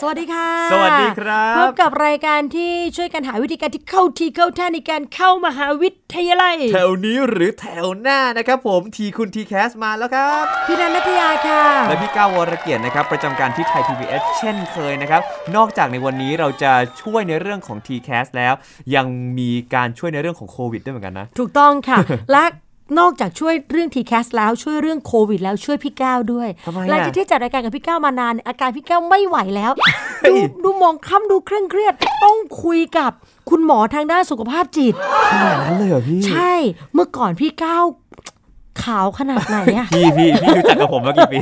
สวัสดีค่ะ สวัสดีครับพบกับรายการที่ช่วยกันหาวิธีการที่เข้าทีเข้าท่าในการเข้ามหาวิทยาลัย แถวนี้หรือแถวหน้านะครับผมทีคุณทีแคสมาแล้วครับ พี่นันนัทยาค่ะ และพี่ก้าววรเกียรตินะครับ ประจำการที่ไทย PBS เช่นเคยนะครับ นอกจากในวันนี้เราจะช่วยในเรื่องของ t c a s แล้ว ยังมีการช่วยในเรื่องของโควิดด้วยเหมือนกันนะ ถูกต้องค่ะและ นอกจากช่วยเรื่องทีแคสแล้วช่วยเรื่องโควิดแล้วช่วยพี่ก้าวด้วยทำไมอะหลังจากที่จัดรายการกับพี่ก้าวมานานเนี่ยอาการพี่ก้าวไม่ไหวแล้วเฮ้ดูยดูมองคล้ำดูเคร่งเครียด ต้องคุยกับคุณหมอทางด้านสุขภาพจิตขนาดนั้นเลยเหรอพี่ ใช่ เมื่อก่อนพี่ก้าว ขาวขนาดไหนอะพี่พี่พี่รู้จักกับผมมากี่ปี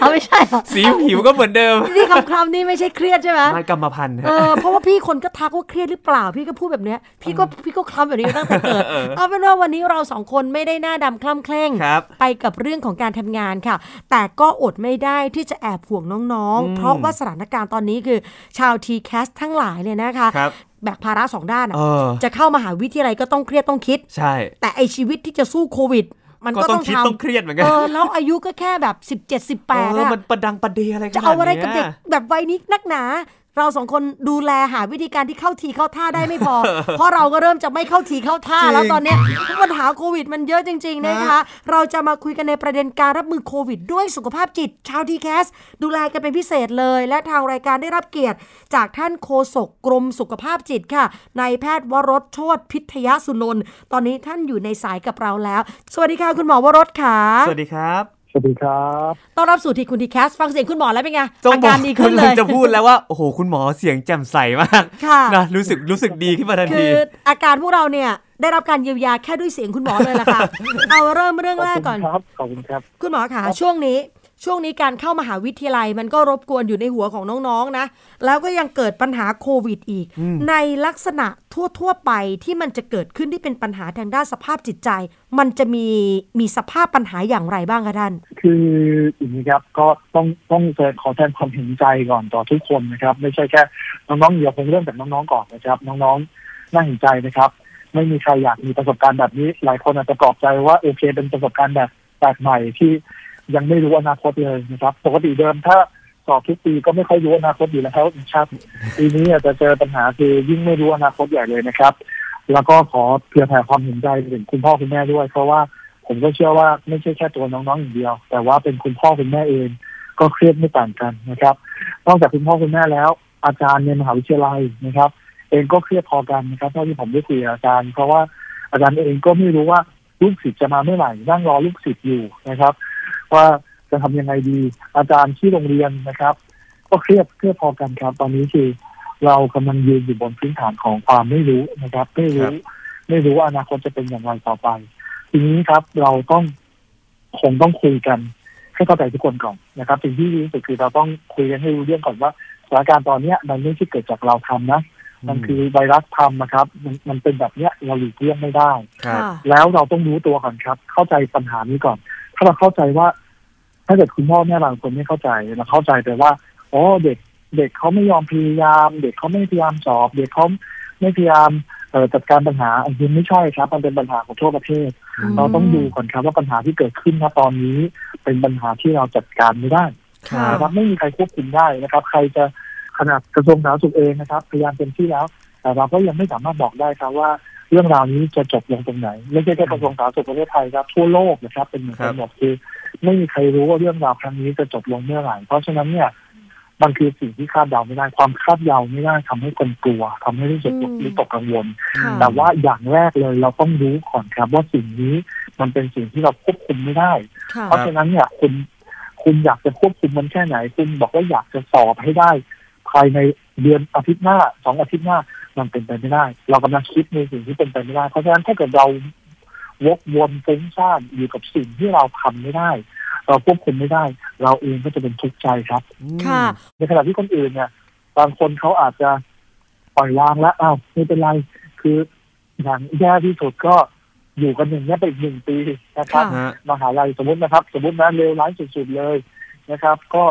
เอาไม่ใช่เหรอสีผิวก็เหมือนเดิมนี่คำคำๆนี่ไม่ใช่เครียดใช่ไหมไม่กรรมพันธุ์เอฮะอเพราะว่าพี่คนก็ทักว่าเครียดหรือเปล่า พี่ก็พูดแบบเนี้ยพี่ก็พี่ก็คล้ำแบบนี้ตั้งแต่เกิดเอาเป็นว่าวันนี้เราสองคนไม่ได้หน้าดำคล้ำเคร่งครับไปกับเรื่องของการทำงานค่ะ แต่ก็อดไม่ได้ที่จะแอบห่วงน้องๆ เพราะว่าสถานการณ์ตอนนี้คือชาวทีแคสทั้งหลายเนี่ยนะคะครับแบกภาระสองด้านอะเออจะเข้ามหาวิทยาลัยก็ต้องเครียดต้องคิด ใช่ แต่ไอชีวิตที่จะสู้โควิด มันก็ก็ต้ต้อองงคิดทำต้องเครียดเหมือนกันเออแล้วอายุก็แค่แบบ17 18เอออะมันประดังประเดอะไรขนาดจะเอาอะไรกับเด็กนี้ยแบบวัยนี้นักหนา เราสองคนดูแลหาวิธีการที่เข้าทีเข้าท่าได้ไม่พอ เพราะเราก็เริ่มจะไม่เข้าทีเข้าท่าจริงแล้วตอนเนี้ยเพราะปัญหาโควิดมันเยอะจริง ๆ นะคะ เราจะมาคุยกันในประเด็นการรับมือโควิด ด้วยสุขภาพจิตชาวทีแคสดูแลกันเป็นพิเศษเลย และทางรายการได้รับเกียรติ จากท่านโฆษกกรมสุขภาพจิตค่ะนายแพทย์วรสโชตพิทยสุนนท์ตอนนี้ท่านอยู่ในสายกับเราแล้ว สวัสดีค่ะคุณหมอวรสค่ะสวัสดีครับ สวัสดีครับต้อนรับสู่ทีคุณทีแคสฟังเสียงคุณหมอแล้วเป็นไงต้องอาบการดีขึ้นเลยกำงจะพูดแล้วว่าโอ้โหคุณหมอเสียงแจ่มใสมากค่ะนะรู้สึกรู้สึกดีขึ้นมาทันคืทีออาการพวกเราเนี่ยได้รับการเยียวยาแค่ด้วยเสียงคุณหมอเลยล่ะค่ะ เอาเริ่มเรื่องขอบแรกคุณก่อนครับขอบคุณครับ คุณหมอคะช่วงนี้ ช่วงนี้การเข้ามหาวิทยาลัยมันก็รบกวนอยู่ในหัวของน้องๆนะแล้วก็ยังเกิดปัญหาโควิดอีก ในลักษณะทั่วๆไปที่มันจะเกิดขึ้นที่เป็นปัญหาทางด้านสภาพจิตใจ มันจะมีมีสภาพปัญหาอย่างไรบ้างคะท่าน คืออย่างนี้ครับก็ต้องต้องขอแทนความเห็นใจก่อนต่อทุกคนนะครับ ไม่ใช่แค่น้องๆเดี๋ยวผมเริ่มจากน้องๆก่อนนะครับ น้องๆน่าเห็นใจนะครับ ไม่มีใครอยากมีประสบการณ์แบบนี้ หลายคนอาจจะปลอบใจว่าโอเคเป็นประสบการณ์แบบแปลกใหม่ที่ ยังไม่รู้อนาคตเลยนะครับ ปกติเดิมถ้าสอบทุกปีก็ไม่ค่อยรู้อนาคตอยู่แล้วนะครับปีนี้อาจจะเจอปัญหาคือยิ่งไม่รู้อนาคตใหญ่เลยนะครับ แล้วก็ขอเผื่อแผ่ความเห็นใจถึงคุณพ่อคุณแม่ด้วย เพราะว่าผมก็เชื่อว่าไม่ใช่แค่ตัวน้องๆอย่างเดียว แต่ว่าเป็นคุณพ่อคุณแม่เอง ก็เครียดไม่ต่างกันนะครับ นอกจากคุณพ่อคุณแม่แล้ว อาจารย์ในมหาวิทยาลัยนะครับ เองก็เครียดพอกันนะครับเท่าที่ผมได้คุยกับอาจารย์ เพราะว่าอาจารย์เองก็ไม่รู้ว่าลูกศิษย์จะมาเมื่อไหร่นั่งรอลูกศิษย์อยู่นะครับ ว่าจะทำยังไงดี อาจารย์ที่โรงเรียนนะครับ ก็เครียดเครียดพอกันครับ ตอนนี้คือเรากำลังยืนอยู่บนพื้นฐานของความไม่รู้นะครับ ไม่ครัรู้บไม่รู้ว่าอนาคตจะเป็นอย่างไรต่อไป ทีนี้ครับเราต้องคงต้องคุยกันให้เข้าใจทุกคนก่อนนะครับ สิ่งที่ดีที่สุดคือเราต้องคุยกันให้รู้เรื่องก่อนว่าสถานการณ์ตอนเนี้ยมันไม่ใช่เกิดจากเราทำนะมันคือไวรัสทำนะครับมันมันเป็นแบบเนี้ยเราหลีกเลี่ยงไม่ได้ครับแล้วเราต้องรู้ตัวก่อนครับ เข้าใจปัญหานี้ก่อน ถ้าเราเข้าใจว่า ถ้าเกิดคุณพ่อแม่บางคนไม่เข้าใจเราเข้าใจแต่ว่าอ๋อเด็กเด็กเขาไม่ยอมพยายาม เด็กเขาไม่พยายามสอบ เด็กเขาไม่พยายามเอ่อจัดการปัญหาอันนี้ไม่ใช่ครับ มันเป็นปัญหาของทั่วประเทศอืมเราต้องดูก่อนครับว่าปัญหาที่เกิดขึ้นณตอนนี้เป็นปัญหาที่เราจัดการไม่ได้ค่ะนะครับไม่มีใครควบคุมได้นะครับ ใครจะขนาดกระทรวงสาธารณสุขเองนะครับ พยายามเต็มที่แล้ว แต่เราก็ยังไม่สามารถบอกได้ครับว่า เรื่องราวนี้จะจบลงตรงไหน ไม่ใช่แค่กระทรวงสาธารณสุขประเทศไทยครับทั่วโลกนะครับ เป็นเหมือนกันหมดคือไม่มีใครรู้ว่าเรื่องราวครั้งนี้จะจบลงเมื่อไหร่ เพราะฉะนั้นเนี่ยมันคือสิ่งที่คาดเดาไม่ได้ความคาดเดาไม่ได้ทำให้คนกลัวทำให้รู้สึกอืมวิตกกังวลค่ะแต่ว่าอย่างแรกเลยเราต้องรู้ก่อนครับว่าสิ่งนี้มันเป็นสิ่งที่เราควบคุมไม่ได้ค่ะเพราะฉะนั้นเนี่ยคุณคุณอยากจะควบคุมมันแค่ไหน คุณบอกว่าอยากจะสอบให้ได้ ภายในเดือนอาทิตย์หน้าสองอาทิตย์หน้า มันเป็นไปไม่ได้ เรากำลังคิดในสิ่งที่เป็นไปไม่ได้เพราะฉะนั้นถ้าเกิดเราวกวนฟุ้งซ่านอยู่กับสิ่งที่เราทำไม่ได้ เราควบคุมไม่ได้ เราเองก็จะเป็นทุกข์ใจครับค่ะในขณะที่คนอื่นเนี่ยบางคนเขาอาจจะปล่อยวางแล้วอ้าวไม่เป็นไรคืออย่างแย่ที่สุดก็อยู่กันอย่างนี้ยไปอีกหนึ่งปีนะครับค่ะฮะมหาลัยสมมตินะครับ สมมตินะเลวร้ายสุดๆเลยนะครับ ก็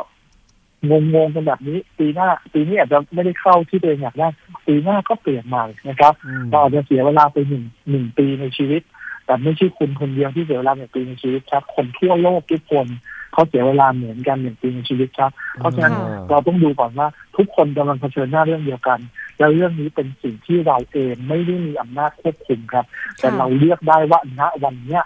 งงๆกันแบบนี้ ปีหน้า ปีนี้อาจจะไม่ได้เข้าที่ตัวเองอยากได้ปีหน้าก็เปลี่ยนใหม่นะครับอืมเราอาจจะเสียเวลาไปหนึ่งหนึ่งปีในชีวิต แต่ไม่ใช่คุณคนเดียวที่เสียเวลาหนึ่งปีในชีวิตครับคนทั่วโลกทุกคนเขาเสียเวลาเหมือนกันหนึ่งปีในชีวิตครับ เพราะฉะนั้นอ่าเราต้องดูก่อนว่าทุกคนกำลังเผชิญหน้าเรื่องเดียวกัน แล้วเรื่องนี้เป็นสิ่งที่เราเองไม่ได้มีอำนาจควบคุมครับ แต่เราเลือกได้ว่าณวันเนี้ย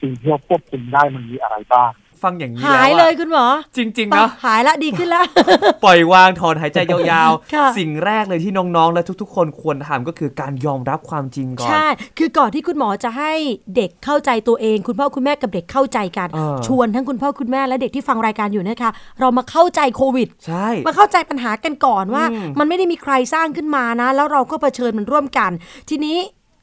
สิ่งที่เราควบคุมได้มันมีอะไรบ้าง ฟังอย่างนี้หายแล้วเลยอะคุณหมอ จริงๆเนาะหายละดีขึ้นแล้ว ปล่อยวางถอนหายใจยาวค่ะๆสิ่งแรกเลยที่น้องๆ และทุกๆ คนควรทำก็คือการยอมรับความจริงก่อน ใช่ คือก่อนที่คุณหมอจะให้เด็กเข้าใจตัวเอง คุณพ่อคุณแม่กับเด็กเข้าใจกันเออชวนทั้งคุณพ่อคุณแม่และเด็กที่ฟังรายการอยู่นะคะ เรามาเข้าใจโควิด ใช่ มาเข้าใจปัญหากันก่อนว่าอืมมันไม่ได้มีใครสร้างขึ้นมานะ แล้วเราก็เผชิญมันร่วมกัน ทีนี้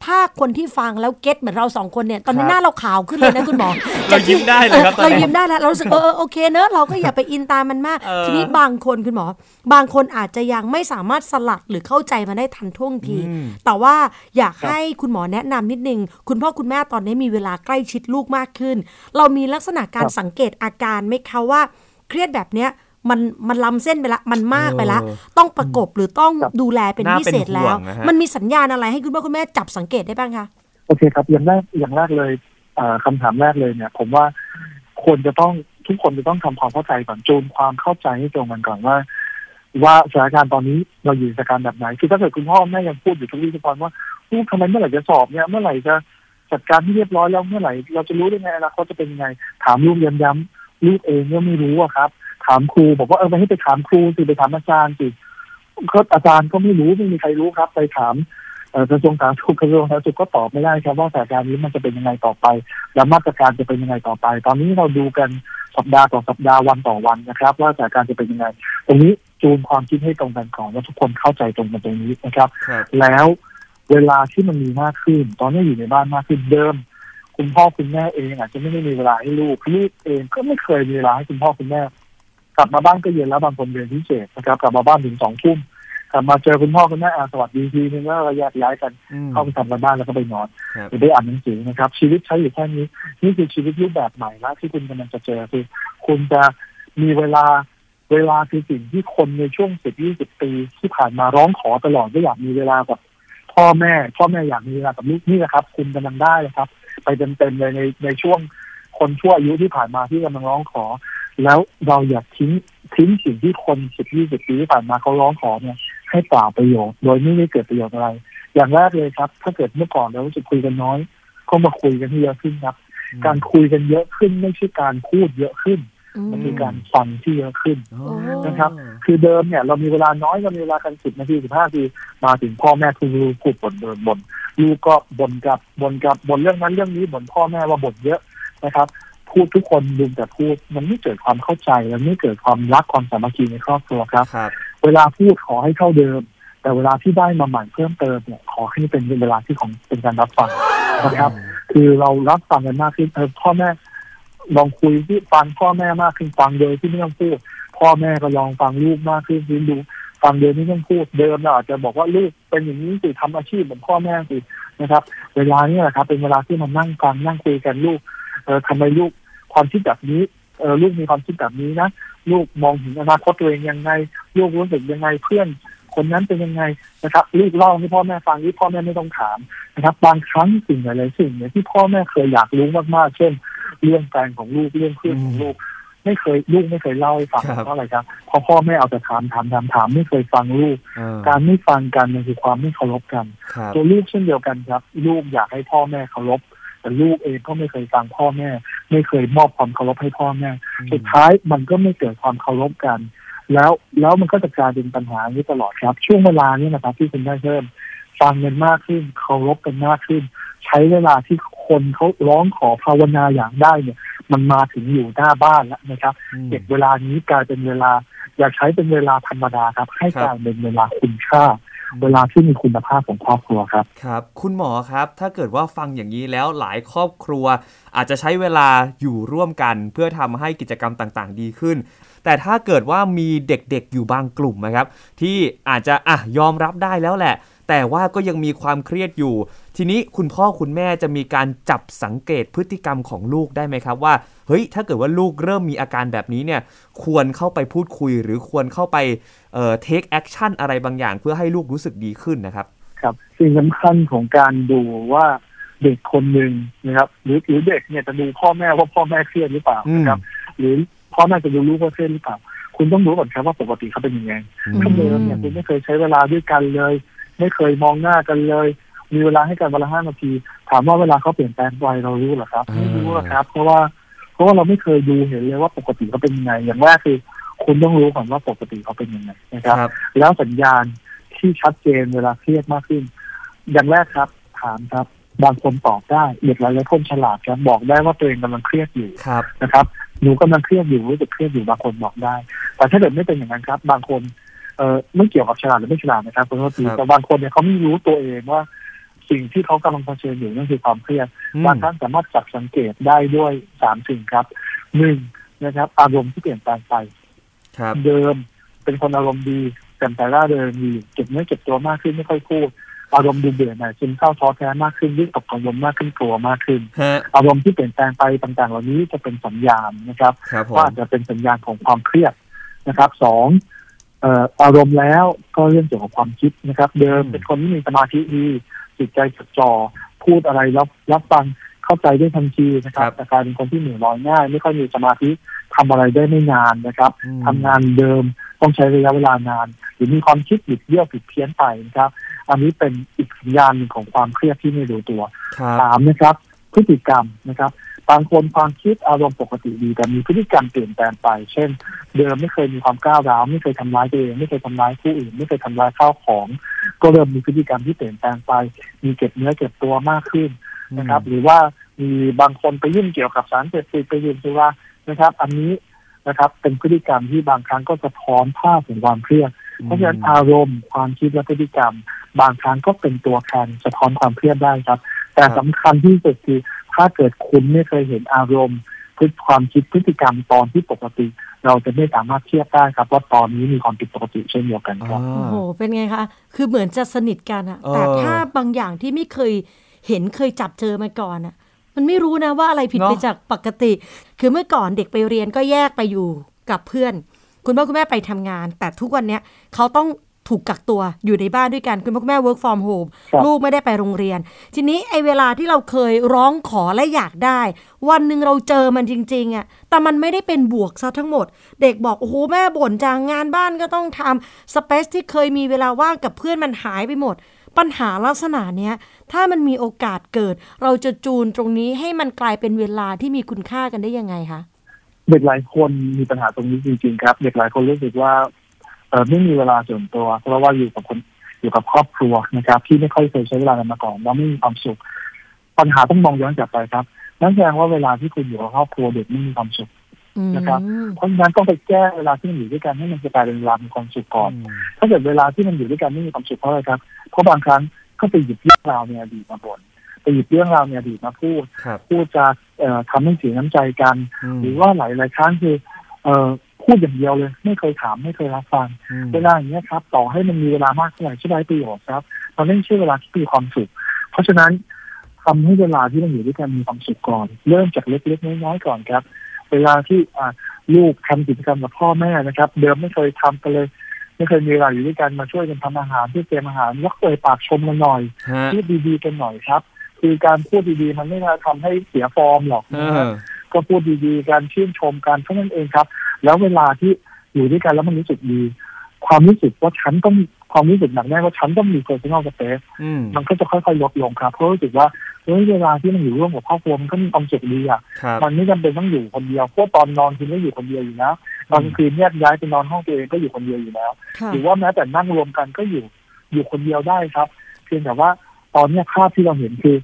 ถ้าคนที่ฟังแล้วเก็ตเหมือนเราสองคนเนี่ยตอนนี้หน้าเราขาวขึ้นเลยนะคุณหมอเรายิ้มได้เลยครับตอนเรานี้ยิ้มได้แล้วเรารู้สึกเออเออโอเคเนอะเราก็อย่าไปอินตามมันมากเออทีนี้บางคนคุณหมอ บางคนอาจจะยังไม่สามารถสลัดหรือเข้าใจมันได้ทันท่วงทีอืมแต่ว่าอยากให้คุณหมอแนะนำนิดนึง คุณพ่อคุณแม่ตอนนี้มีเวลาใกล้ชิดลูกมากขึ้น เรามีลักษณะการครับสังเกตอาการไหมคะว่า เครียดแบบเนี้ย มันมันล้ำเส้นไปละ มันมากไปละเออต้องประกบหรือต้องครับดูแลเป็นน่าพิเศษแล้วเป็นห่วงนะฮะมันมีสัญญาณอะไรให้คุณพ่อคุณแม่จับสังเกตได้บ้างคะโอเคครับอย่างแรกอย่างแรกเลยเอ่อคำถามแรกเลยเนี่ย ผมว่าควรจะต้องทุกคนจะต้องทำความเข้าใจก่อนจูนความเข้าใจให้ตรงกันก่อนว่า ว่าสถานการณ์ตอนนี้เราอยู่ในสถานการณ์แบบไหนคือถ้าเกิดคุณพ่อแม่ยังพูดอยู่ทุกวี่ทุกวันว่าลูกทำไมเมื่อไหร่จะสอบเนี่ยเมื่อไหร่จะจัดการที่เรียบร้อยแล้วเมื่อไหร่เราจะรู้ได้ไงอนาคตจะเป็นยังไง ถามลูกย้ำๆลูกเองก็ไม่รู้อะครับ ถามครูบอกว่าเออไปให้ไปถามครูสิไปถามอาจารย์สิก็อาจารย์ก็ไม่รู้ไม่มีใครรู้ครับ ไปถามเอ่อกระทรวงสาธารณสุขกระทรวงสาธารณสุขก็ตอบไม่ได้ครับว่าสถานการณ์นี้มันจะเป็นยังไงต่อไป และมาตรการจะเป็นยังไงต่อไป ตอนนี้เราดูกันสัปดาห์ต่อสัปดาห์วันต่อวันนะครับ ว่าสถานการณ์จะเป็นยังไง ตรงนี้จูนความคิดให้ตรงกันก่อนว่าทุกคนเข้าใจตรงกันตรงนี้นะครับครับแล้วเวลาที่มันมีมากขึ้น ตอนนี้อยู่ในบ้านมากขึ้นเดิม คุณพ่อคุณแม่เองอาจจะไม่ได้มีเวลาให้ลูกลูกเองก็ไม่เคยมีเวลาให้คุณพ่อคุณแม่ กลับมาบ้านก็เย็นแล้วบางคนเรียนพิเศษนะครับ กลับมาบ้านถึงสองทุ่มกลับมาเจอคุณพ่อคุณแม่อาสวัสดีทีนึงแล้วก็แยกย้ายกันอืมเข้าไปทำกันบ้านแล้วก็ไปนอนครับหรือได้อ่านหนังสือนะครับ ชีวิตใช้อยู่แค่นี้ นี่คือชีวิตรูปแบบใหม่ละที่คุณกำลังจะเจอคือ คุณจะมีเวลาเวลาคือสิ่งที่คนในช่วงสิบยี่สิบปีที่ผ่านมาร้องขอตลอดว่าอยากมีเวลากับพ่อแม่พ่อแม่อยากมีเวลากับลูกนี่แหละครับ คุณกำลังได้เลยครับ ไปเต็มๆเลยในในช่วงคนชั่วอายุที่ผ่านมาที่กำลังร้องขอ แล้วเราอยากทิ้งทิ้งสิ่งที่คนสิบยี่สิบปีที่ผ่านมาเขาร้องขอเนี่ยให้เปล่าประโยชน์ โดยไม่ได้เกิดประโยชน์อะไร อย่างแรกเลยครับ ถ้าเกิดเมื่อก่อนเรารู้สึกคุยกันน้อย ก็มาคุยกันให้เยอะขึ้นครับ การคุยกันเยอะขึ้นไม่ใช่การพูดเยอะขึ้นมันคือการฟังที่เยอะขึ้นอ๋อนะครับ คือเดิมเนี่ยเรามีเวลาน้อยเรามีเวลากันสิบนาทีสิบห้านาทีมาถึงพ่อแม่คุณลูกพูดบ่นบ่นบ่นลูกก็บ่นกับบ่นกับบ่นเรื่องนั้นเรื่องนี้บ่นพ่อแม่ว่าบ่นเยอะนะครับ พูดทุกคนลืมแต่พูด มันไม่เกิดความเข้าใจและไม่เกิดความรักความสามัคคีในครอบครัวครับครับ เวลาพูดขอให้เท่าเดิม แต่เวลาที่ได้มาใหม่เพิ่มเติมเนี่ยขอให้เป็นเวลาที่ของเป็นการรับฟังนะครับ คือเรารับฟังกันมากขึ้นเออพ่อแม่ลองคุยที่ฟังพ่อแม่มากขึ้นฟังโดยที่ไม่ต้องพูด พ่อแม่ก็ลองฟังลูกมากขึ้นดูดูฟังโดยไม่ต้องพูดเดิมเราอาจจะบอกว่าลูกเป็นอย่างนี้สิทำอาชีพเหมือนพ่อแม่สินะครับ เวลานี้แหละครับ เป็นเวลาที่มันนั่งฟังนั่งคุยกันลูกเออทำไมลูก ความคิดแบบนี้เออลูกมีความคิดแบบนี้นะลูกมองถึงอนาคตตัวเองยังไง ลูกรู้สึกยังไงเพื่อน คนนั้นเป็นยังไงนะครับลูกเล่าให้พ่อแม่ฟังที่พ่อแม่ไม่ต้องถามนะครับบางครั้งสิ่งหลายๆสิ่งเนี่ยที่พ่อแม่เคยอยากรู้มากๆ เช่น เรื่องแฟนของลูกเรื่องเพื่อนของลูก ไม่เคยลูกไม่เคยเล่าให้ฟังครับเพราะอะไรครับเพราะพ่อแม่เอาแต่ถามถามถามถามไม่เคยฟังลูกเออการไม่ฟังกันมันคือความไม่เคารพกันครับตัวลูกเช่นเดียวกันครับ ลูกอยากให้พ่อแม่เคารพ แต่ลูกเองก็ไม่เคยฟังพ่อแม่ ไม่เคยมอบความเคารพให้พ่อแม่ สุดท้ายมันก็ไม่เกิดความเคารพกัน แล้วแล้วมันก็จะกลายเป็นปัญหาอย่างนี้ตลอดครับ ช่วงเวลานี้นะครับที่คุณได้เพิ่มฟังกันมากขึ้นเคารพกันมากขึ้น ใช้เวลาที่คนเขาร้องขอภาวนาอย่างได้เนี่ย มันมาถึงอยู่หน้าบ้านแล้วนะครับอืมเก็บเวลานี้กลายเป็นเวลา อย่าใช้เป็นเวลาธรรมดาครับ ให้ครับกลายเป็นเวลาคุณค่า เวลาที่มีคุณภาพของครอบครัวครับครับ คุณหมอครับถ้าเกิดว่าฟังอย่างนี้แล้วหลายครอบครัว อาจจะใช้เวลาอยู่ร่วมกัน เพื่อทำให้กิจกรรมต่างๆ ดีขึ้น แต่ถ้าเกิดว่ามีเด็กๆอยู่บางกลุ่มนะครับ ที่อาจจะอะยอมรับได้แล้วแหละ แต่ว่าก็ยังมีความเครียดอยู่ ทีนี้คุณพ่อคุณแม่จะมีการจับสังเกตพฤติกรรมของลูกได้ไหมครับว่าเฮ้ยถ้าเกิดว่าลูกเริ่มมีอาการแบบนี้เนี่ยควรเข้าไปพูดคุยหรือควรเข้าไปเอ่อ take action อะไรบางอย่าง เพื่อให้ลูกรู้สึกดีขึ้นนะครับ ครับสิ่งสำคัญของการดูว่าเด็กคนหนึ่งนะครับ หรือหรือเด็กเนี่ยจะดูพ่อแม่ว่าพ่อแม่เครียดหรือเปล่านะครับ หรือพ่อแม่จะดูลูกว่าเครียดหรือเปล่า คุณต้องรู้ก่อนครับว่าปกติเขาเป็นยังไงอืมถ้าเดิมเนี่ยคุณไม่เคยใช้เวลาด้วยกันเลย ไม่เคยมองหน้ากันเลย มีเวลาให้กันวันละห้านาที ถามว่าเวลาเขาเปลี่ยนแปลงไปเรารู้เหรอครับ ไม่รู้หรอกครับ เพราะว่าเพราะว่าเราไม่เคยดูเห็นเลยว่าปกติเขาเป็นยังไง อย่างแรกคือ คุณต้องรู้ก่อนว่าปกติเขาเป็นยังไงนะครับครับแล้วสัญญาณที่ชัดเจนเวลาเครียดมากขึ้น อย่างแรกครับ ถามครับบางคนตอบได้เด็กหลายๆคนฉลาดครับบอกได้ว่าตัวเองกำลังเครียดอยู่ครับนะครับหนูกำลังเครียดอยู่รู้สึกเครียดอยู่บางคนบอกได้ แต่ถ้าเกิดไม่เป็นอย่างนั้นครับ บางคนเอ่อไม่เกี่ยวกับฉลาดหรือไม่ฉลาดนะครับคุณโทษทีครับแต่บางคนเนี่ยเขาไม่รู้ตัวเองว่า สิ่งที่เขากำลังเผชิญอยู่นั่นคือความเครียดอืมบางครั้งสามารถจับสังเกตได้ด้วยสามสิ่งครับหนึ่งนะครับ อารมณ์ที่เปลี่ยนแปลงไปครับเดิมเป็นคนอารมณ์ดีแต่แต่ร่าเริงดีเก็บเนื้อเก็บตัวมากขึ้นไม่ค่อยพูดอารมณ์ดูเบื่อหน่ายซึมเศร้าท้อแท้มากขึ้นวิตกกังวลมากขึ้นกลัวมากขึ้นฮะอารมณ์ที่เปลี่ยนแปลงไปต่างๆ เหล่านี้จะเป็นสัญญาณนะครับครับผมว่าอาจจะเป็นสัญญาณของความเครียดนะครับสองเอ่ออารมณ์แล้วก็เรื่องเกี่ยวกับความคิดนะครับ เดิมเป็นคนที่มีสมาธิดี จิตใจจดจ่อพูดอะไรรับรับฟังเข้าใจได้ทันทีนะครับ แต่กลายเป็นคนที่เหนื่อยร้อยง่าย ไม่ค่อยมีสมาธิทำอะไรได้ไม่นานนะครับอืมทำงานเดิมต้องใช้ระยะเวลานาน หรือมีความคิดบิดเบี้ยวผิดเพี้ยนไปนะครับ อันนี้เป็นอีกสัญญาณหนึ่งของความเครียดที่ไม่รู้ตัวครับสามนะครับ พฤติกรรมนะครับ บางคนความคิดอารมณ์ปกติดี แต่มีพฤติกรรมเปลี่ยนแปลงไป เช่น เดิมไม่เคยมีความก้าวร้าวไม่เคยทำร้ายตัวเองไม่เคยทำร้ายผู้อื่น ไม่เคยทำร้ายข้าวของ ก็เริ่มมีพฤติกรรมที่เปลี่ยนแปลงไป มีเก็บเนื้อเก็บตัวมากขึ้นนะครับ หรือว่ามีบางคนไปยุ่งเกี่ยวกับสารเสพติดไปยุ่งสุรานะครับ อันนี้นะครับ เป็นพฤติกรรมที่บางครั้งก็สะท้อนภาพของความเครียดเพราะฉะนั้นอารมณ์ความคิดและพฤติกรรม บางครั้งก็เป็นตัวแทนสะท้อนความเครียดได้ครับ แต่สำคัญที่สุดคือ ถ้าเกิดคุณไม่เคยเห็นอารมณ์พฤติความคิดพฤติกรรมตอนที่ปกติ เราจะไม่สามารถเทียบได้ครับว่าตอนนี้มีความผิดปกติเช่นเดียวกันครับโอ้โหเป็นไงคะคือเหมือนจะสนิทกันอะเออแต่ถ้าบางอย่างที่ไม่เคยเห็นเคยจับเจอมาก่อนอะมันไม่รู้นะว่าอะไรผิดเนอะไปจากปกติ คือเมื่อก่อนเด็กไปเรียนก็แยกไปอยู่กับเพื่อน คุณพ่อคุณแม่ไปทำงาน แต่ทุกวันเนี้ยเขาต้อง ถูกกักตัวอยู่ในบ้านด้วยกันคุณพ่อคุณแม่ work from home ครับลูกไม่ได้ไปโรงเรียน ทีนี้ไอ้เวลาที่เราเคยร้องขอและอยากได้ วันหนึ่งเราเจอมันจริง ๆอะแต่มันไม่ได้เป็นบวกซะทั้งหมด เด็กบอกโอ้โหแม่บ่นจังงานบ้านก็ต้องทำสเปซที่เคยมีเวลาว่างกับเพื่อนมันหายไปหมด ปัญหาลักษณะเนี้ยถ้ามันมีโอกาสเกิด เราจะจูนตรงนี้ให้มันกลายเป็นเวลาที่มีคุณค่ากันได้ยังไงคะเด็กหลายคนมีปัญหาตรงนี้จริง ๆ ครับ เด็กหลายคนรู้สึกว่าเออ ไม่มีเวลาส่วนตัว เพราะว่าอยู่กับคนอยู่กับครอบครัวนะครับ ที่ไม่ค่อยเคยใช้เวลากันมาก่อนแล้วไม่มีความสุข ปัญหาต้องมองย้อนกลับไปครับนั่นแสดงว่าเวลาที่คุณอยู่กับครอบครัวเด็กไม่มีความสุขอืมนะครับเพราะฉะนั้นต้องไปแก้เวลาที่มันอยู่ด้วยกันให้มันจะกลายเป็นเวลามีความสุขก่อนอืมถ้าเกิดเวลาที่มันอยู่ด้วยกันไม่มีความสุขเพราะอะไรครับเพราะบางครั้งก็ไปหยิบเรื่องราวในอดีตมาบ่นไปหยิบเรื่องราวในอดีตมาพูดครับพูดจะเอ่อทำให้เสียน้ำใจกันมหรือว่าหลายหลายๆครั้งคือเอ่อ พูดอย่างเดียวเลย ไม่เคยถามไม่เคยรับฟังอืมเวลาอย่างนี้ยครับ ต่อให้มันมีเวลามากเท่าไหร่ช่วยได้ประโยชน์ครับ มันไม่ใช่เวลาที่มีความสุข เพราะฉะนั้นทำให้เวลาที่มันอยู่ด้วยกันมีความสุขก่อน เริ่มจากเล็กๆน้อยๆก่อนครับ เวลาที่อ่าลูกทำกิจกรรมกับพ่อแม่นะครับ เดิมไม่เคยทำกันเลยไม่เคยมีเวลาอยู่ด้วยกันมาช่วยกันทำอาหารที่เตรียมอาหารยกเอ่ยปากชมกันหน่อยฮะพูดดีๆกันหน่อยครับ คือการพูดดีๆมันไม่ได้ทำให้เสียฟอร์มหรอกเอนะฮะอก็พูดดีๆการชื่นชมกันเท่านั้นเองครับ แล้วเวลาที่อยู่ด้วยกันแล้วมันรู้สึกดี ความรู้สึกว่าฉันต้องความรู้สึกหนักแน่นว่าฉันต้องมี personal space อืมมันก็จะค่อยๆลดลงครับเพราะรู้สึกว่าเฮ้ยเวลาที่มันอยู่ร่วมกับครอบครัวมันก็มีความสุขดีอะครับมันไม่จำเป็นต้องอยู่คนเดียวเพราะตอนนอนคุณก็อยู่คนเดียวอยู่แล้วตอนกลางคืนแยกย้ายไปนอนห้องตัวเองก็อยู่คนเดียวอยู่แล้วค่ะหรือว่าแม้แต่นั่งรวมกันก็อยู่อยู่คนเดียวได้ครับ เพียงแต่ว่าตอนเนี้ยภาพที่เราเห็นคือ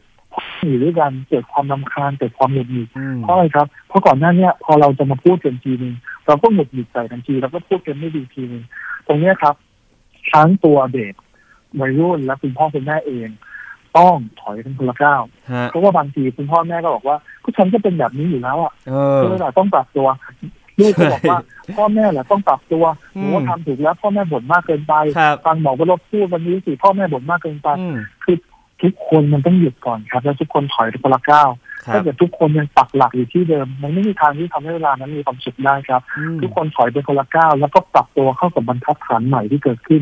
พออยู่ด้วยกันเกิดความรำคาญเกิดความหงุดหงิดอืมเพราะอะไรครับ เพราะก่อนหน้าเนี้ยพอเราจะมาพูดกันทีนึงเราก็หงุดหงิดใส่ทันทีเราก็พูดกันไม่ดีทีนึงตรงเนี้ยครับทั้งตัวเด็กวัยรุ่นและคุณพ่อคุณแม่เอง ต้องถอยกันคนละก้าวฮะเพราะว่าบางทีคุณพ่อแม่ก็บอกว่าก็ฉันก็เป็นแบบนี้อยู่แล้วอะเออก็เลยต้องปรับตัวลูกก็บอกว่าพ่อแม่แหละต้องปรับตัวหนูว่าอืมทำถูกแล้วพ่อแม่บ่นมากเกินไปครับฟังหมอว่าเราพูดวันนี้สิพ่อแม่บ่นมากเกินไปอืมคือ ทุกคนมันต้องหยุดก่อนครับ แล้วทุกคนถอยไปคนละก้าวครัถ้าบเกิดทุกคนยังปักหลักอยู่ที่เดิม มันไม่มีทางที่ทำให้เวลานั้นมีความสุขได้ครับอืมทุกคนถอยไปคนละก้าวแล้วก็ปรับตัวเข้ากับบรรทัดฐานใหม่ที่เกิดขึ้น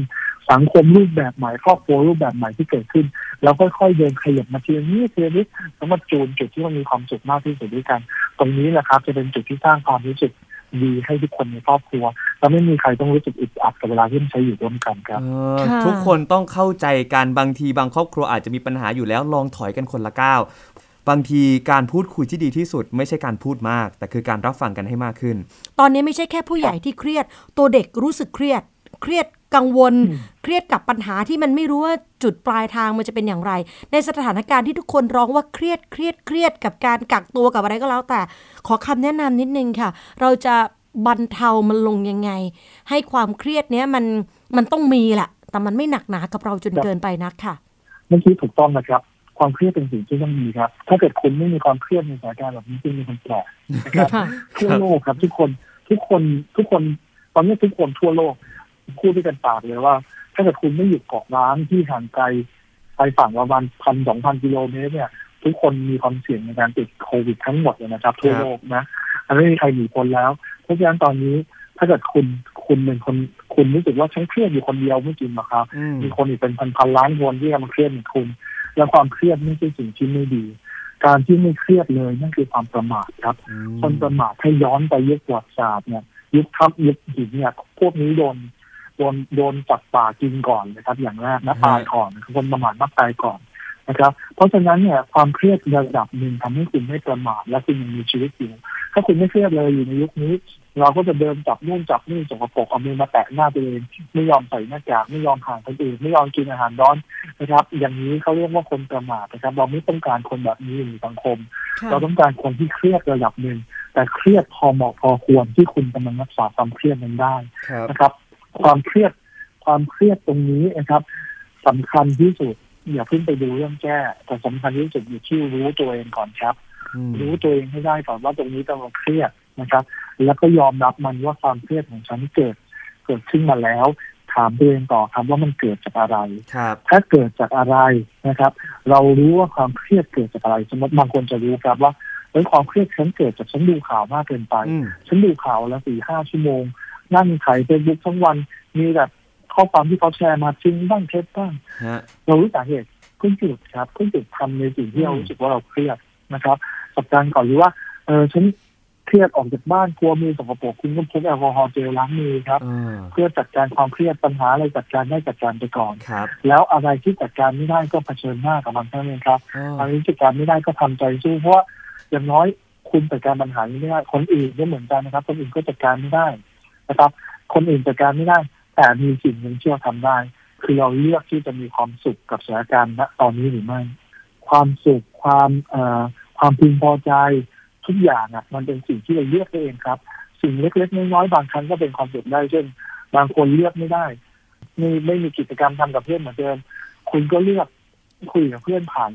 สังคมรูปแบบใหม่ครอบครัวรูปแบบใหม่ที่เกิดขึ้น แล้วค่อยๆเดินขยับมาทีละนิดทีละนิดแล้วมาจูนจุดที่มันมีความสุขมากที่สุดด้วยกัน ตรงนี้แหละครับ จะเป็นจุดที่สร้างความรู้สึก ดีให้ทุกคนในครอบครัว แล้วไม่มีใครต้องรู้สึกอึดอัดกับเวลาที่มันใช้อยู่ร่วมกันครับเออค่ะทุกคนต้องเข้าใจกันบางทีบางครอบครัวอาจจะมีปัญหาอยู่แล้วลองถอยกันคนละก้าวบางทีการพูดคุยที่ดีที่สุด ไม่ใช่การพูดมาก แต่คือการรับฟังกันให้มากขึ้น ตอนนี้ไม่ใช่แค่ผู้ใหญ่ที่เครียด ตัวเด็กรู้สึกเครียด เครียด กังวลเครียดกับปัญหาที่มันไม่รู้ว่าจุดปลายทางมันจะเป็นอย่างไร ในสถานการณ์ที่ทุกคนร้องว่าเครียดเครียดเครียดกับการกักตัวกับอะไรก็แล้วแต่ ขอคำแนะนำนิดนึงค่ะ เราจะบรรเทามันลงยังไง ให้ความเครียดเนี้ยมันมันต้องมีแหละแต่มันไม่หนักหนากับเราจนเกินไปนักค่ะเมื่อกี้ถูกต้องนะครับ ความเครียดเป็นสิ่งที่ต้องมีครับ ถ้าเกิดคุณไม่มีความเครียดในสถานการณ์แบบนี้คุณมีคนแปลกนะครับค่ะทั่วโลกครับ ทุกคนทุกคนทุกคนตอนนี้ทุกคนทั่วโลก พูดด้วยกันปากเลยว่า ถ้าเกิดคุณไม่อยู่เกาะร้างที่ห่างไกลไปฝั่งประมาณพันสองพันกิโลเมตรเนี่ย ทุกคนมีความเสี่ยงในการติดโควิดทั้งหมดเลยนะครับ ทั่วโลกนะอันไม่มีใครหนีพ้นแล้ว เพราะฉะนั้นตอนนี้ถ้าเกิดคุณคุณเป็นคนคุณรู้สึกว่าฉันเครียดอยู่คนเดียวไม่จริงหรอกครับอืมมีคนอีกเป็นพันพันๆล้านคนที่กำลังเครียดเหมือนคุณ และความเครียดไม่ใช่สิ่งที่ไม่ดี การที่ไม่เครียดเลยนั่นคือความประมาทครับอืมคนประมาทให้ย้อนไปยุคประวัติศาสตร์เนี่ยยุคทัพยุคหินเนี่ยพวกนี้โดน โดนโดนจับป่ากินก่อนนะครับ อย่างแรกนะตายก่อนคนประมาทมักตายก่อนนะครับ เพราะฉะนั้นเนี่ยความเครียดระดับหนึ่งทำให้คุณไม่ประมาทและคุณยังมีชีวิตอยู่ ถ้าคุณไม่เครียดเลยอยู่ในยุคนี้ เราก็จะเดินจับนู่นจับนี่สกปรกเอามือมาแตะหน้าตัวเองไม่ยอมใส่หน้ากากไม่ยอมห่างคนอื่นไม่ยอมกินอาหารร้อนนะครับ อย่างนี้เขาเรียกว่าคนประมาทนะครับ เราไม่ต้องการคนแบบนี้อยู่ในสังคมค่ะเราต้องการคนที่เครียดระดับหนึ่งแต่เครียดพอเหมาะพอควรที่คุณกำลังรักษาความเครียดนั้นได้ครับนะครับ ความเครียดความเครียดตรงนี้นะครับสำคัญที่สุดอย่าเพิ่งไปดูเรื่องแก้แต่สำคัญที่สุดอยู่ที่รู้ตัวเองก่อนครับอืมรู้ตัวเองให้ได้ก่อนว่าตรงนี้กำลังเครียดนะครับ แล้วก็ยอมรับมันว่าความเครียดของฉันเกิด เกิดขึ้นมาแล้ว ถามตัวเองต่อครับว่ามันเกิดจากอะไรครับถ้าเกิดจากอะไรนะครับ เรารู้ว่าความเครียดเกิดจากอะไร สมมติบางคนจะรู้ครับว่าเฮ้ยความเครียดฉันเกิดจากฉันดูข่าวมากเกินไปอืมฉันดูข่าวแล้วสี่ห้าชั่วโมง นั่งไถเฟซบุ๊กทั้งวัน มีแบบข้อความที่เขาแชร์มาจริงบ้างเท็จบ้างฮะเรารู้สาเหตุเพิ่งจุดครับเพิ่งจุดทำในสิ่งที่เรารู้สึกว่าเราเครียดนะครับสัปดาห์ก่อนหรือว่าเออฉันเครียดออกจากบ้านกลัวมือสกปรกคุณก็พกแอลกอฮอล์เจลล้างมือครับเออเพื่อจัดการความเครียดปัญหาอะไรจัดการได้จัดการไปก่อนครับแล้วอะไรที่จัดการไม่ได้ก็เผชิญหน้ากับมันเท่านั้นเองครับอ๋ออะไรที่จัดการไม่ได้ก็ทำใจสู้เพราะว่าอย่างน้อยคุณจัดการปัญหานี้ไม่ได้คนอื่นก็เหมือนกันนะครับ คนอื่นก็จัดการไม่ได้ นะครับ คนอื่นจัดการไม่ได้ แต่มีสิ่งหนึ่งที่เราทำได้ คือเราเลือกที่จะมีความสุขกับสถานการณ์ณตอนนี้หรือไม่ ความสุขความเอ่อความพึงพอใจทุกอย่างอะมันเป็นสิ่งที่เราเลือกได้เองครับ สิ่งเล็กๆน้อยๆบางครั้งก็เป็นความสุขได้เช่น บางคนเลือกไม่ได้ ไม่ไม่มีกิจกรรมทำกับเพื่อนเหมือนเดิมคุณก็เลือกคุยกับเพื่อนผ่าน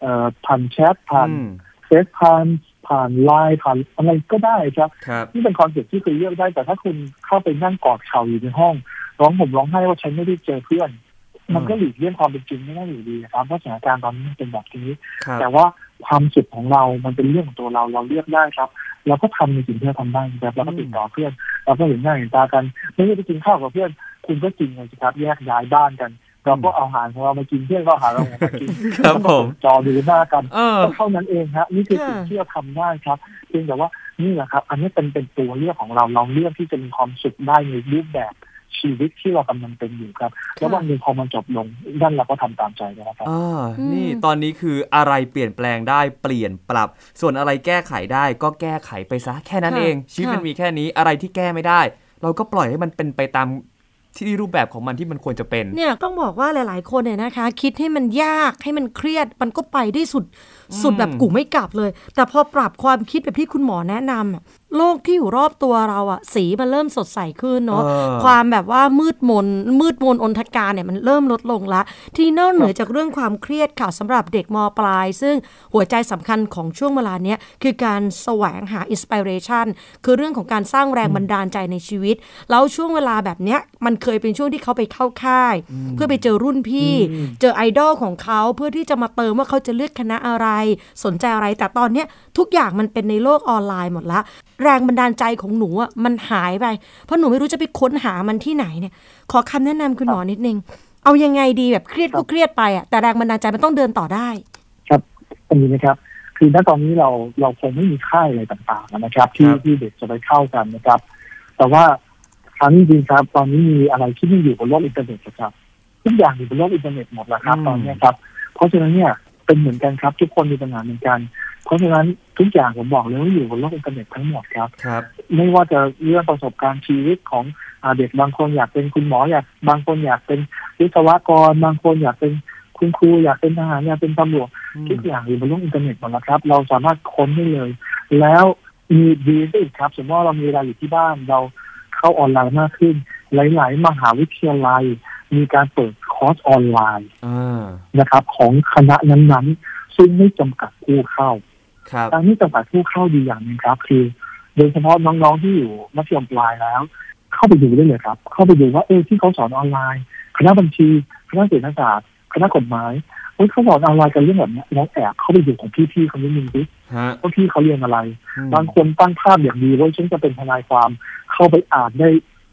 เอ่อผ่านแชทผ่านอืมเฟซผ่าน ผ่านไลน์ผ่านอะไรก็ได้ครับครับนี่เป็น concept ที่คุณเลือกได้ แต่ถ้าคุณเข้าไปนั่งกอดเข่าอยู่ในห้อง ร้องห่มร้องไห้ว่าฉันไม่ได้เจอเพื่อน มันก็หลีกเลี่ยงความเป็นจริงไม่ได้อยู่ดีนะครับเพราะสถานการณ์ตอนนี้มันเป็นแบบนี้ครับแต่ว่าความสุขของเรา มันเป็นเรื่องของตัวเราเราเลือกได้ครับเราก็ทำในสิ่งที่เราทำได้นะครับเราก็ติดต่อเพื่อน เราก็เห็นหน้าเห็นตากัน ไม่ได้ไปกินข้าวกับเพื่อน คุณก็กินกันสิครับแยกย้ายบ้านกัน เราก็เอาอาหารของเรามากินเพื่อนก็เอาอาหารเรามากินครับผมจอดูหน้ากันเออก็เท่านั้นเองฮะนี่คือค่ะสิ่งที่เราทำได้ครับเพียงแต่ว่านี่แหละครับ อันนี้เป็นเป็นตัวเลือกของเราเราเลือกที่จะมีความสุขได้ในรูปแบบชีวิตที่เรากำลังเป็นอยู่ครับ แล้ววันหนึ่งพอมันจบลงนั่นเราก็ทำตามใจแล้วนะครับอ่าอืมนี่ตอนนี้คืออะไรเปลี่ยนแปลงได้เปลี่ยนปรับ ส่วนอะไรแก้ไขได้ก็แก้ไขไปซะแค่นั้นค่ะเอง ชีวิตค่ะมันมีแค่นี้อะไรที่แก้ไม่ได้ เราก็ปล่อยให้มันเป็นไปตาม ที่รูปแบบของมันที่มันควรจะเป็น เนี่ยต้องบอกว่าหลาย ๆ คนเนี่ยนะคะ คิดให้มันยากให้มันเครียดมันก็ไปได้สุดสุดแบบกูไม่กลับเลย แต่พอปรับความคิดแบบที่คุณหมอแนะนำอะ โลกที่อยู่รอบตัวเราอะสีมันเริ่มสดใสขึ้นเนาะเออความแบบว่ามืดมนมืดมนอนทการเนี่ยมันเริ่มลดลงละ ที่นอกเหนือจากเรื่องความเครียดค่ะสำหรับเด็กมปลาย ซึ่งหัวใจสำคัญของช่วงเวลาเนี้ยคือการแสวงหาอินสปิเรชันคือเรื่องของการสร้างแรงบันดาลใจในชีวิต แล้วช่วงเวลาแบบเนี้ยมันเคยเป็นช่วงที่เขาไปเข้าค่าย เพื่อไปเจอรุ่นพี่ เจอไอดอลของเขาเพื่อที่จะมาเติมว่าเขาจะเลือกคณะอะไร สนใจอะไรแต่ตอนเนี้ยทุกอย่างมันเป็นในโลกออนไลน์หมดละแรงบันดาลใจของหนูอะมันหายไป เพราะหนูไม่รู้จะไปค้นหามันที่ไหนเนี่ย ขอคำแนะนำคุณหมอนิดนึง เอายังไงดีแบบเครียดก็เครียดไปอะแต่แรงบันดาลใจมันต้องเดินต่อได้ ครับอันนี้นะครับ คือณตอนนี้เราเราคงไม่มีค่ายอะไรต่างๆนะครับ ที่ครับที่เด็กจะไปเข้ากันนะครับ แต่ว่าครั้งจริงๆครับ ตอนนี้มีอะไรที่ไม่อยู่บนโลกอินเทอร์เน็ตนะครับทุกอย่างอยู่บนโลกอินเทอร์เน็ตหมดแล้วครับอืมตอนนี้ครับ เพราะฉะนั้นเนี่ยเป็นเหมือนกันครับ ทุกคนมีปัญหาเหมือนกัน เพราะฉะนั้นทุกอย่างผมบอกเลยว่าอยู่บนโลกอินเทอร์เน็ตทั้งหมดครับครับ ไม่ว่าจะเรื่องประสบการณ์ชีวิตของอาเด็กบางคนอยากเป็นคุณหมออยากบางคนอยากเป็นวิศวกร บางคนอยากเป็นคุณครูอยากเป็นทหารอยากเป็นตำรวจทุกอย่างอยู่บนโลกอินเทอร์เน็ตหมดแล้วครับ เราสามารถค้นได้เลย แล้วมีดีซะอีกครับ สมมติว่าเรามีเวลาอยู่ที่บ้านเราเข้าออนไลน์มากขึ้น หลาย ๆ มหาวิทยาลัย มีการเปิดคอร์สออนไลน์อ่านะครับ ของคณะนั้น ๆ ซึ่งไม่จำกัดผู้เข้า ครับการที่จำกัดผู้เข้าดีอย่างหนึ่งครับ คือโดยเฉพาะน้องๆที่อยู่มัธยมปลายแล้ว เข้าไปดูได้เลยครับ เข้าไปดูว่าเออที่เขาสอนออนไลน์คณะบัญชีคณะเศรษฐศาสตร์คณะกฎหมายเฮ้ยเขาสอนออนไลน์กันเรื่องแบบเนี้ยลองแอบเข้าไปดูของพี่ๆเขานิดนึงดิฮะว่าพี่เขาเรียนอะไรอืมบางคนตั้งภาพอย่างดีว่าฉันจะเป็นทนายความ เข้าไปอ่านได้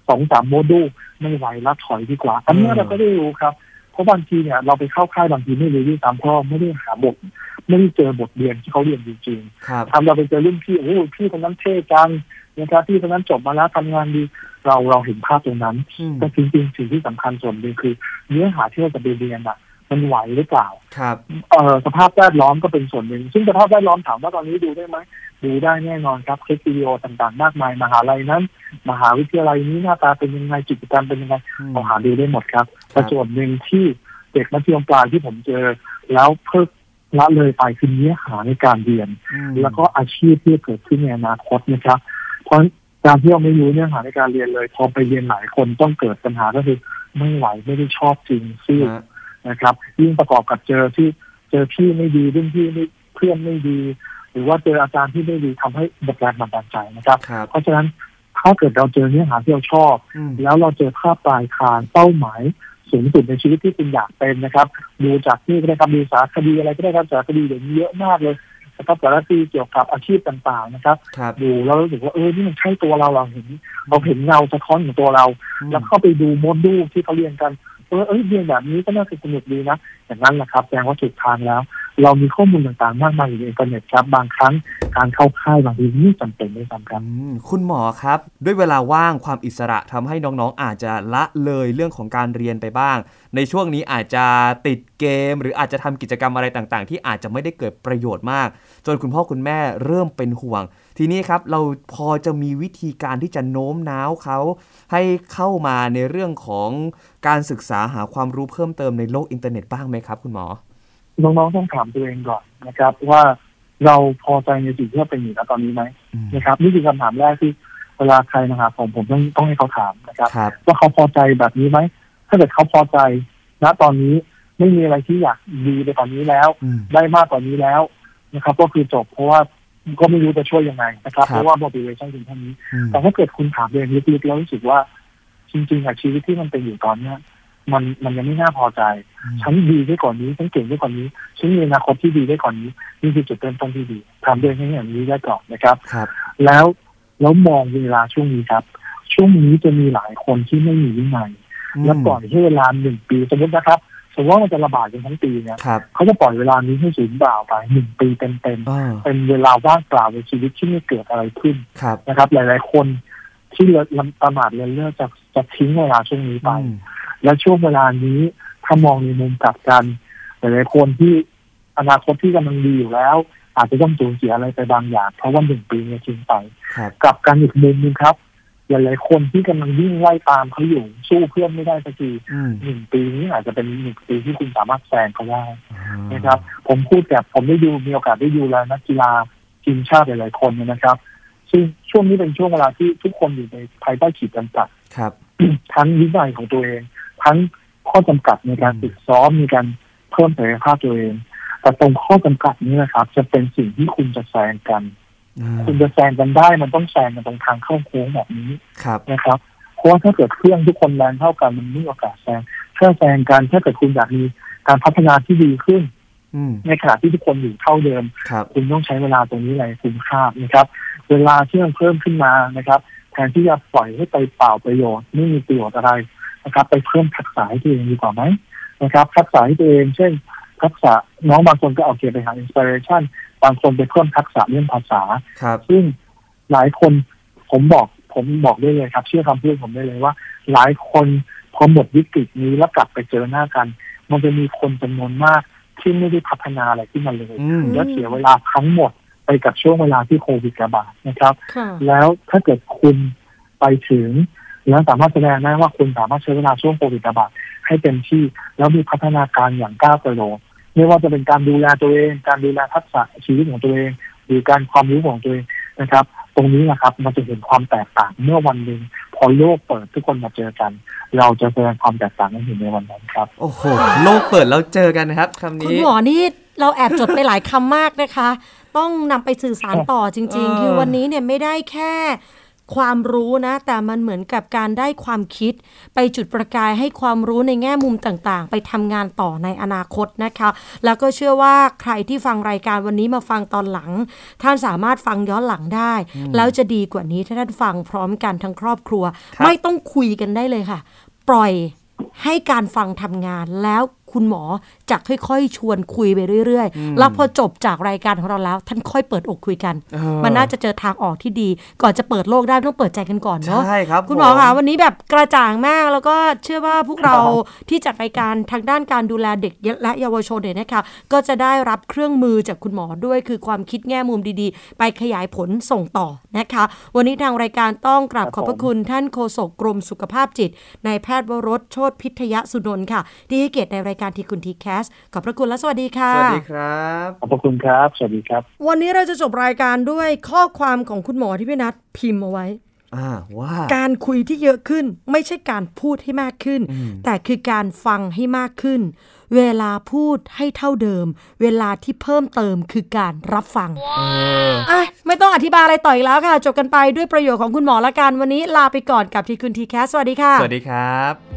สองสามโมดูลไม่ไหวละถอยดีกว่า อันเนี้ยเราก็ได้รู้ครับเพ ราะบางทีเนี่ยเราไปเข้าค่ายบางทีไม่รู้ด้วยซ้ำเพราะไม่ได้หาบทไม่ได้เจอบทเรียนที่เขาเรียนจริงครับๆทำเราไปเจอรุ่นพี่โอ้โหพี่คนนั้นเท่จังนะครับพี่คนนั้นจบมาแล้วทำงานดีเราเราเห็นภาพตรงนั้นอืมแต่จริงๆสิ่งที่สำคัญส่วนหนึ่งคือ เนื้อหาที่เราจะไปเรียนอะ มันไหวหรือเปล่า ครับ เอ่อสภาพแวดล้อมก็เป็นส่วนหนึ่งซึ่งสภาพแวดล้อมถามว่าตอนนี้ดูได้ไหม ดูได้แน่นอนครับคลิปวิดีโอต่างๆ มากมาย มหาลัยนั้น มหาวิทยาลัยนี้หน้าตาเป็นยังไงกิจกรรมเป็นยังไงอืมเราหาดูได้หมดครับครัแต่บส่วนหนึ่งที่เด็กมัธยมปลายที่ผมเจอ แล้วเพิ่มละเลยไปคือเนื้อหาในการเรียนอืมแล้วก็อาชีพที่จะเกิดขึ้นในอนาคตนะครับ เพราะการที่เราไม่รู้เนื้อหาในการเรียนเลยพอไปเรียนหลายคนต้องเกิดปัญหาก็คือไม่ไหวไม่ได้ชอบจริงซึ่งฮะนะครับ ยิ่งประกอบกับเจอที่เจอพี่ไม่ดีรุ่นพี่ไม่เพื่อนไม่ดี หรือว่าเจออาจารย์ที่ไม่ดีทำให้หมดแรงบันดาลใจนะครับครับ เพราะฉะนั้นถ้าเกิดเราเจอเนื้อหาที่เราชอบอืมแล้วเราเจอภาพปลายทางเป้าหมายสูงสุดในชีวิตที่คุณอยากเป็นนะครับ ดูจากนี่ก็ได้ครับดูสารคดีอะไรก็ได้ครับสารคดีเดี๋ยวนี้เยอะมากเลยนะครับสารคดีเกี่ยวกับอาชีพต่างๆนะครับครับดูแล้วรู้สึกว่าเออนี่มันใช่ตัวเราเราเห็น เราเห็นเงาสะท้อนของตัวเราอืมแล้วเข้าไปดูโมดูลที่เขาเรียนกันเออเอ้ยเรียนแบบนี้ก็น่าจะสนุกดีนะ อย่างนั้นแหละครับแสดงว่าถูกทางแล้ว เรามีข้อมูลต่างๆ มากมายอยู่ในอินเทอร์เน็ตครับบางครั้งการเข้าค่ายบางทีไม่จำเป็นด้วยซ้ำครับคุณหมอครับ ด้วยเวลาว่างความอิสระทำให้น้องๆ อาจจะละเลยเรื่องของการเรียนไปบ้าง ในช่วงนี้อาจจะติดเกม หรืออาจจะทำกิจกรรมอะไรต่างๆ ที่อาจจะไม่ได้เกิดประโยชน์มาก จนคุณพ่อคุณแม่เริ่มเป็นห่วง ทีนี้ครับเราพอจะมีวิธีการที่จะโน้มน้าวเขาให้เข้ามาในเรื่องของการศึกษาหาความรู้เพิ่มเติมในโลกอินเทอร์เน็ตบ้างไหมครับ คุณหมอ น้องๆต้องถามตัวเองก่อนนะครับ ว่าเราพอใจในสิ่งที่เราเป็นอยู่ณตอนนี้ไหมอืมนะครับ นี่คือคำถามแรกที่เวลาใครมาหาผมผมต้องต้องให้เขาถามนะครับครับว่าเขาพอใจแบบนี้ไหมถ้าเกิดเขาพอใจณตอนนี้ไม่มีอะไรที่อยากดีไปกว่านี้แล้วอืมได้มากกว่านี้แล้วนะครับ ก็คือจบเพราะว่าก็ไม่รู้จะช่วยยังไงนะครับครับเพราะว่า motivation ถึงเท่านี้อืมแต่ถ้าเกิดคุณถามตัวเองลึกๆแล้วรู้สึกว่า จริงๆอะชีวิตที่มันเป็นอยู่ตอนเนี้ย มันมันยังไม่น่าพอใจ ฉันดีได้ก่อนนี้ฉันเก่งได้ก่อนนี้ฉันมีอนาคตที่ดีได้ก่อนนี้นี่คือจุดเริ่มต้นที่ดีทำด้วยให้อย่างนี้ได้ก่อนนะครับครับแล้วแล้วมองเวลาช่วงนี้ครับ ช่วงนี้จะมีหลายคนที่ไม่มีวินัยแล้วปล่อยให้เวลาหนึ่งปีสมมตินะครับสมมติว่ามันจะระบาดกันทั้งปีเนี่ยครับเขาจะปล่อยเวลานี้ให้สูญเปล่าไปหนึ่งปีเต็มอ่าๆเป็นเวลาว่างเปล่าในชีวิตที่ไม่เกิดอะไรขึ้นครับนะครับ หลาย ๆ คนที่ลำประมาทเลินเล่อจะจะทิ้งเวลาช่วงนี้ไปอืม และช่วงเวลานี้ถ้ามองในมุมกลับกันหลายๆคนที่อนาคตที่กำลังดีอยู่แล้ว อาจจะต้องสูญเสียอะไรไปบางอย่าง เพราะว่าหนึ่งปีเนี่ยทิ้งไปครับกลับกันอีกมุมหนึงครับหลายๆคนที่กำลังวิ่งไล่ตามเขาอยู่สู้เพื่อนไม่ได้สักทีอืมหนึ่งปีนี้อาจจะเป็นหนึ่งปีที่คุณสามารถแซงเขาได้อ่านะครับ ผมพูดกับผมได้ดูมีโอกาสได้ดูแลนักกีฬาทีมชาติหลายๆคนเนี่ยนะครับ ซึ่งช่วงนี้เป็นช่วงเวลาที่ทุกคนอยู่ในภายใต้ขีดจำกัดครับ ทั้งวินัยของตัวเอง ทั้งข้อจำกัดในการฝึกซ้อมมีการเพิ่มศักยภาพตัวเอง แต่ตรงข้อจำกัดนี้นะครับ จะเป็นสิ่งที่คุณจะแซงกัน คุณจะแซงกันได้มันต้องแซงกันตรงทางเข้าโค้งแบบนี้ครับนะครับเพราะว่าถ้าเกิดเครื่องทุกคนแรงเท่ากันมันไม่มีโอกาสแซงถ้าแซงกันถ้าเกิดคุณอยากมีการพัฒนาที่ดีขึ้นอืมในขณะที่ทุกคนอยู่เท่าเดิมครับคุณต้องใช้เวลาตรงนี้ในคุ้มค่านะครับ เวลาที่มันเพิ่มขึ้นมานะครับ แทนที่จะปล่อยให้ไปเปล่าประโยชน์ไม่มีประโยชน์อะไร นะครับ ไปเพิ่มทักษะให้ตัวเองดีกว่าไหมนะครับ ทักษะให้ตัวเอง เช่น ทักษะน้องบางคนก็เอาเกียรไปหาอินสปิเรชันบางคนไปเพิ่มทักษะเรื่องภาษาครับซึ่งหลายคนผมบอกผมบอกได้เลยครับ เชื่อคำพูดผมได้เลยว่า หลายคนพอหมดวิกฤตนี้แล้วกลับไปเจอหน้ากัน มันจะมีคนจำนวนมากที่ไม่ได้พัฒนาอะไรขึ้นมาเลยอืมและเสียเวลาทั้งหมดไปกับช่วงเวลาที่โควิดระบาดนะครับค่ะแล้วถ้าเกิดคุณไปถึง แล้วสามารถแสดงได้ว่าคุณสามารถใช้เวลาช่วงโควิดระบาดให้เต็มที่ แล้วมีพัฒนาการอย่างก้าวกระโดดไม่ว่าจะเป็นการดูแลตัวเอง การดูแลทักษะชีวิตของตัวเอง หรือการความรู้ของตัวเองนะครับ ตรงนี้นะครับมันจะเห็นความแตกต่างเมื่อวันหนึ่งพอโลกเปิดทุกคนมาเจอกัน เราจะแสดงความแตกต่างให้เห็นในวันนั้นครับ โอ้โหโลกเปิดแล้วเจอกันนะครับคำคุณนี้หมอนี่เราแอบจดไปหลายคำมากนะคะ ต้องนำไปสื่อสารต่อจริงเออๆคือวันนี้เนี่ยไม่ได้แค่ ความรู้นะ แต่มันเหมือนกับการได้ความคิด ไปจุดประกายให้ความรู้ในแง่มุมต่างๆ ไปทำงานต่อในอนาคตนะคะ แล้วก็เชื่อว่าใครที่ฟังรายการวันนี้มาฟังตอนหลัง ท่านสามารถฟังย้อนหลังได้ แล้วจะดีกว่านี้ถ้าท่านฟังพร้อมกันทั้งครอบครัวครับไม่ต้องคุยกันได้เลยค่ะ ปล่อยให้การฟังทำงานแล้วคุณหมอ จะค่อยๆ ชวนคุยไปเรื่อยๆ แล้วพอจบจากรายการของเราแล้ว ท่านค่อยเปิดอกคุยกันเออมันน่าจะเจอทางออกที่ดี ก่อนจะเปิดโลกได้ต้องเปิดใจกันก่อนเนาะใช่ครับคุณหมอผคะวันนี้แบบกระจ่างมากแล้วก็เชื่อว่าพวกเราที่จัดรายการทางด้านการดูแลเด็กและเยาวชนเนี่ยนะคะก็จะได้รับเครื่องมือจากคุณหมอด้วยคือความคิดแง่มุมดีๆ ไปขยายผลส่งต่อนะคะ วันนี้ทางรายการต้องกราบขอบพระคุณท่านโฆษกกรมสุขภาพจิตนายแพทย์วรสโชตพิทยสุนนท์ค่ะ ที่ให้เกียรติในรายการทีคุณทีแคสขอบพระคุณและสวัสดีค่ะ สวัสดีครับ ขอบพระคุณครับ สวัสดีครับ วันนี้เราจะจบรายการด้วยข้อความของคุณหมอที่พี่นัทพิมพ์เอาไว้อ่าว่าการคุยที่เยอะขึ้น ไม่ใช่การพูดให้มากขึ้น แต่คือการฟังให้มากขึ้น เวลาพูดให้เท่าเดิม เวลาที่เพิ่มเติมคือการรับฟังเอออะไม่ต้องอธิบายอะไรต่ออีกแล้วค่ะ จบกันไปด้วยประโยชน์ของคุณหมอละกันวันนี้ลาไปก่อนกับทีคุณทีแคสสวัสดีค่ะ สวัสดีครับ